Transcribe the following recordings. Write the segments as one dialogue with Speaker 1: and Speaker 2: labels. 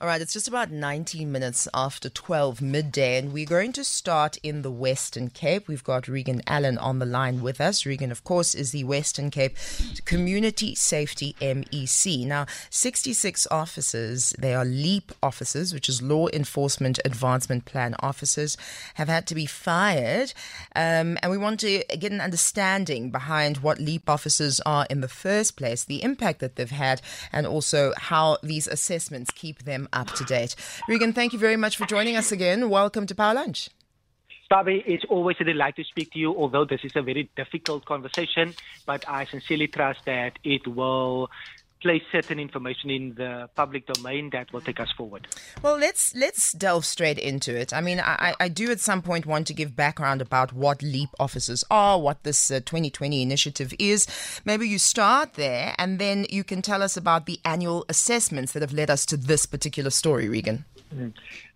Speaker 1: All right, it's just about 19 minutes after 12 midday, and we're going to start in the Western Cape. We've got Reagen Allen on the line with us. Reagen, of course, is the Western Cape Community Safety MEC. Now, 66 officers, they are LEAP officers, which is Law Enforcement Advancement Plan officers, have had to be fired. Um, and we want to get an understanding behind what LEAP officers are in the first place, the impact that they've had, and also how these assessments keep them up to date. Reagen, thank you very much for joining us again. Welcome to Power Lunch.
Speaker 2: Pabi, it's always a delight to speak to you, although this is a very difficult conversation, but I sincerely trust that it will place certain information in the public domain that will take us forward.
Speaker 1: Well, let's let's delve straight into it. I mean, I, I do at some point want to give background about what LEAP officers are, what this uh, 2020 initiative is. Maybe you start there, and then you can tell us about the annual assessments that have led us to this particular story, Reagen.
Speaker 2: Mm.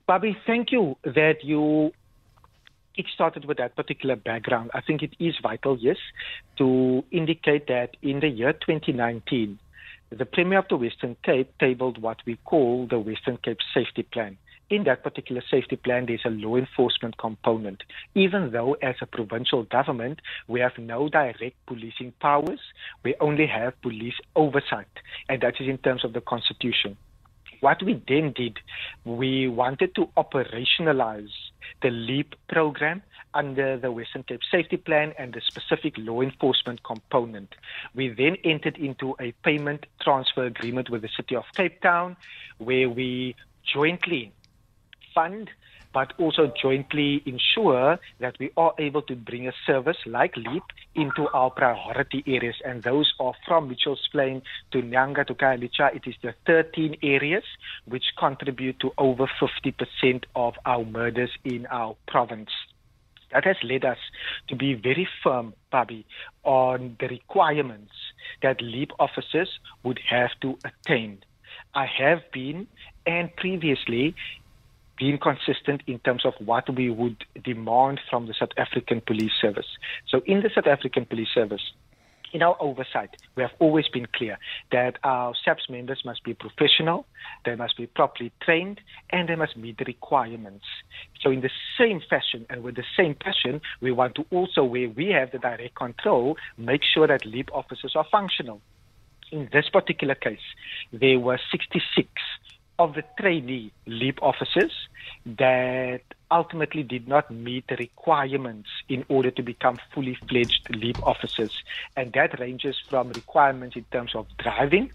Speaker 2: Pabi, thank you that you it started with that particular background. I think it is vital, yes, to indicate that in the year 2019, the Premier of the Western Cape tabled what we call the Western Cape Safety Plan. In that particular safety plan, there's a law enforcement component. Even though, as a provincial government, we have no direct policing powers, we only have police oversight, and that is in terms of the Constitution. What we then did, we wanted to operationalize the LEAP program under the Western Cape Safety Plan and the specific law enforcement component. We then entered into a payment transfer agreement with the City of Cape Town where we jointly fund but also jointly ensure that we are able to bring a service like LEAP into our priority areas. And those are from Mitchell's Plain to Nyanga to Khayelitsha. It is the 13 areas which contribute to over 50% of our murders in our province. That has led us to be very firm, Pabi, on the requirements that LEAP officers would have to attain. I have been and previously been consistent in terms of what we would demand from the South African Police Service. So, in the South African Police Service, in our oversight, we have always been clear that our SAPS members must be professional, they must be properly trained, and they must meet the requirements. So, in the same fashion and with the same passion, we want to also, where we have the direct control, make sure that LEAP officers are functional. In this particular case, there were 66 of the trainee LEAP officers that ultimately did not meet the requirements in order to become fully fledged LEAP officers. And that ranges from requirements in terms of driving,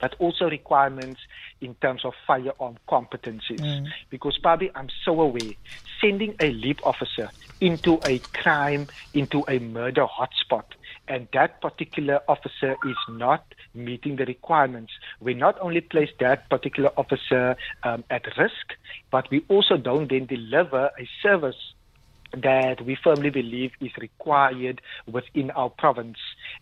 Speaker 2: but also requirements in terms of firearm competencies. Mm. Because, Pabi, I'm so aware, sending a LEAP officer into a crime, into a murder hotspot, and that particular officer is not meeting the requirements, we not only place that particular officer um, at risk, but we also don't then deliver a service that we firmly believe is required within our province.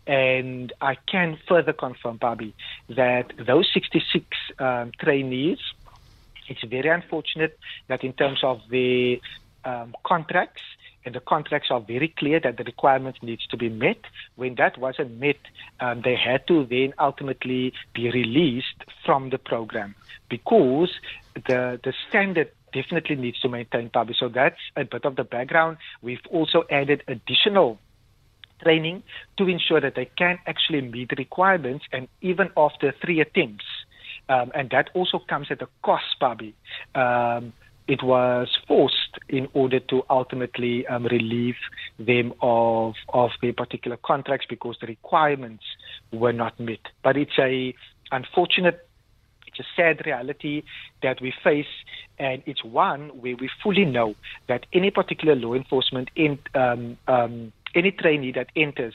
Speaker 2: And I can further confirm, Pabi, that those 66 um, trainees, it's very unfortunate that in terms of the um, contracts, and the contracts are very clear that the requirements needs to be met. When that wasn't met, um, they had to then ultimately be released from the program because the the standard definitely needs to maintain public. So that's a bit of the background. We've also added additional training to ensure that they can actually meet the requirements and even after three attempts. Um, and that also comes at a cost, Pabi. Um, it was forced in order to ultimately um, relieve them of of their particular contracts because the requirements were not met. But it's a unfortunate, it's a sad reality that we face, and it's one where we fully know that any particular law enforcement in um, um, any trainee that enters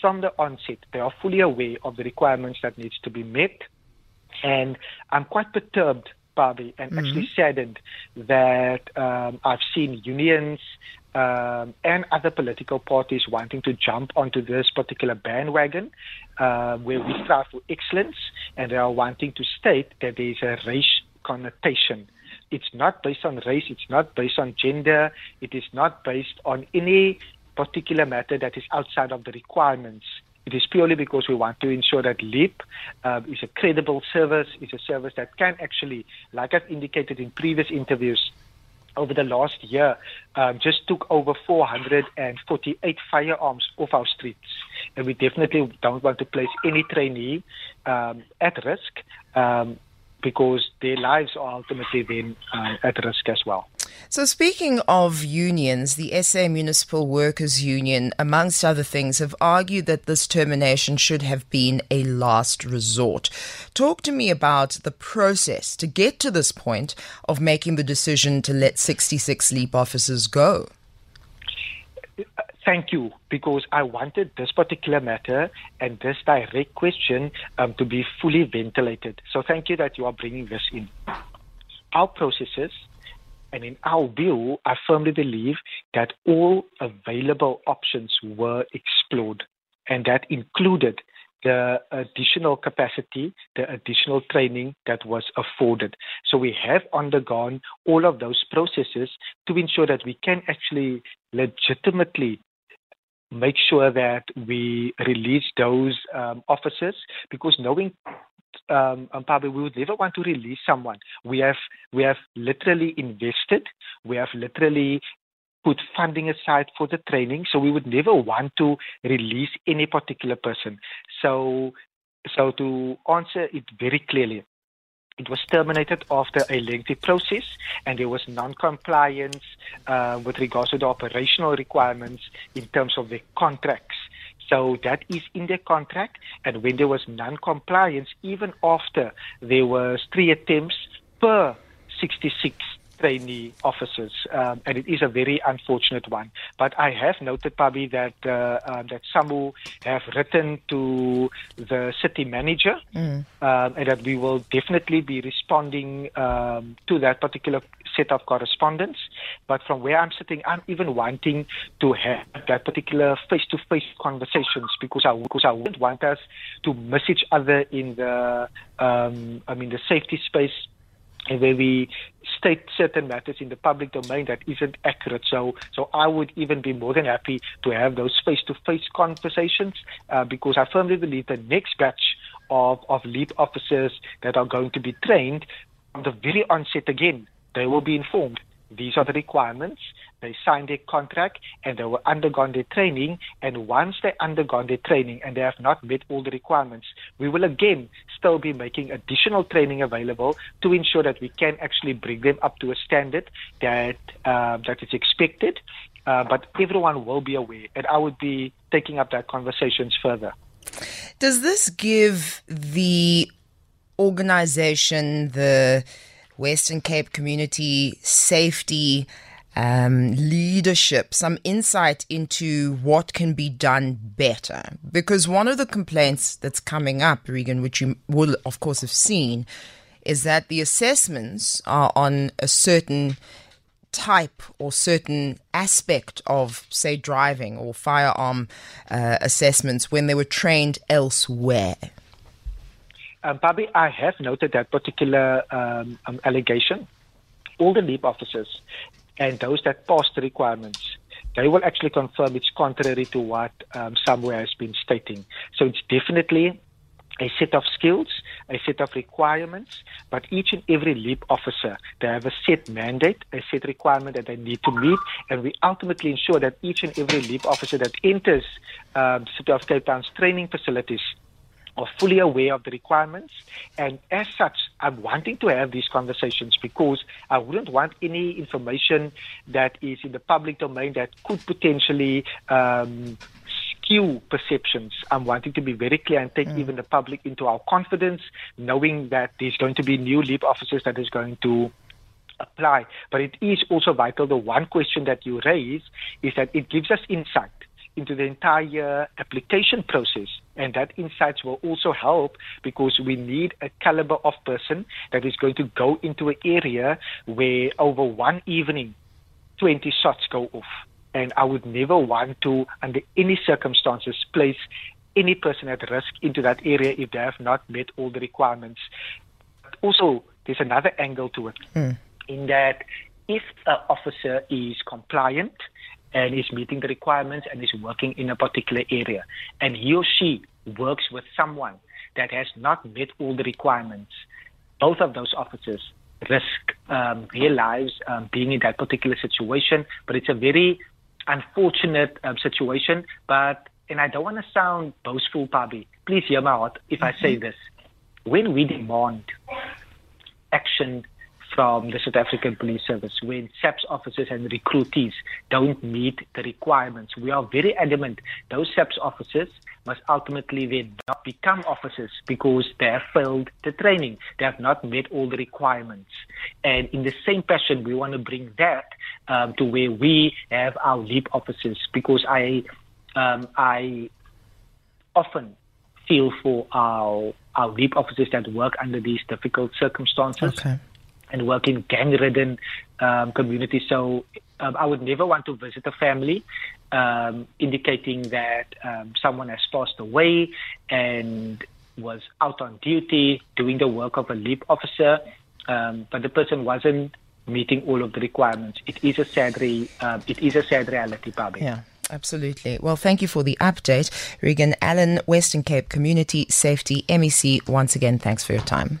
Speaker 2: from the onset, they are fully aware of the requirements that needs to be met. And I'm quite perturbed Pabi, and mm-hmm. actually saddened that um, I've seen unions um, and other political parties wanting to jump onto this particular bandwagon uh, where we strive for excellence, and they are wanting to state that there is a race connotation. It's not based on race, it's not based on gender, it is not based on any particular matter that is outside of the requirements. It is purely because we want to ensure that LEAP uh, is a credible service, is a service that can actually, like I've indicated in previous interviews, over the last year, um, just took over 448 firearms off our streets. And we definitely don't want to place any trainee um, at risk um, because their lives are ultimately then uh, at risk as well.
Speaker 1: So, speaking of unions, the SA Municipal Workers Union, amongst other things, have argued that this termination should have been a last resort. Talk to me about the process to get to this point of making the decision to let 66 LEAP officers go.
Speaker 2: Thank you, because I wanted this particular matter and this direct question um, to be fully ventilated. So, thank you that you are bringing this in. Our processes and in our view, I firmly believe that all available options were explored, and that included the additional capacity, the additional training that was afforded. So we have undergone all of those processes to ensure that we can actually legitimately make sure that we release those um, officers because knowing um, Pabi, we would never want to release someone. We have we have literally invested. We have literally put funding aside for the training. So we would never want to release any particular person. So so to answer it very clearly, it was terminated after a lengthy process, and there was non-compliance uh, with regards to the operational requirements in terms of the contracts. So that is in their contract. And when there was non-compliance, even after there was three attempts per 66 trainee officers, um, and it is a very unfortunate one. But I have noted, Pabi, that uh, um, that SAMWU have written to the city manager, mm. um, and that we will definitely be responding um, to that particular set of correspondence. But from where I'm sitting, I'm even wanting to have that particular face-to-face conversations because I because I wouldn't want us to miss each other in the um, I mean the safety space where we state certain matters in the public domain that isn't accurate. So, so I would even be more than happy to have those face-to-face conversations uh, because I firmly believe the next batch of, of LEAP officers that are going to be trained from the very onset again they will be informed. These are the requirements. They signed their contract and they will undergone their training. And once they undergone their training and they have not met all the requirements, we will again still be making additional training available to ensure that we can actually bring them up to a standard that uh, that is expected. Uh, but everyone will be aware, and I would be taking up that conversations further.
Speaker 1: Does this give the organization the Western Cape community safety um, leadership, some insight into what can be done better. Because one of the complaints that's coming up, Reagen, which you will, of course, have seen, is that the assessments are on a certain type or certain aspect of, say, driving or firearm uh, assessments when they were trained elsewhere.
Speaker 2: Um, Pabi, I have noted that particular um, um, allegation. All the LEAP officers and those that pass the requirements, they will actually confirm it's contrary to what um, SAMWU has been stating. So it's definitely a set of skills, a set of requirements, but each and every LEAP officer, they have a set mandate, a set requirement that they need to meet, and we ultimately ensure that each and every LEAP officer that enters um, City of Cape Town's training facilities are fully aware of the requirements. And as such, I'm wanting to have these conversations because I wouldn't want any information that is in the public domain that could potentially um, skew perceptions. I'm wanting to be very clear and take mm. even the public into our confidence, knowing that there's going to be new LEAP officers that is going to apply. But it is also vital. The one question that you raise is that it gives us insight into the entire application process. And that insights will also help because we need a caliber of person that is going to go into an area where over one evening, 20 shots go off. And I would never want to, under any circumstances, place any person at risk into that area if they have not met all the requirements. But Also, there's another angle to it, mm. in that if an officer is compliant and is meeting the requirements and is working in a particular area, and he or she works with someone that has not met all the requirements, both of those officers risk um, their lives um, being in that particular situation. But it's a very unfortunate um, situation. But and I don't want to sound boastful, Pabi. Please hear my heart if I say mm-hmm. this. When we demand action from the South African Police Service when SAPS officers and recruitees don't meet the requirements. We are very adamant those SAPS officers must ultimately then not become officers because they have failed the training. They have not met all the requirements. And in the same passion, we want to bring that um, to where we have our LEAP officers because I, um, I often feel for our our LEAP officers that work under these difficult circumstances.
Speaker 1: Okay
Speaker 2: and work in gang-ridden um, communities. So um, I would never want to visit a family um, indicating that um, someone has passed away and was out on duty doing the work of a LEAP officer, um, but the person wasn't meeting all of the requirements. It is a sad, re- uh, it is a sad reality, Pabi.
Speaker 1: Yeah. Absolutely. Well, thank you for the update. Reagen Allen, Western Cape Community Safety MEC. Once again, thanks for your time.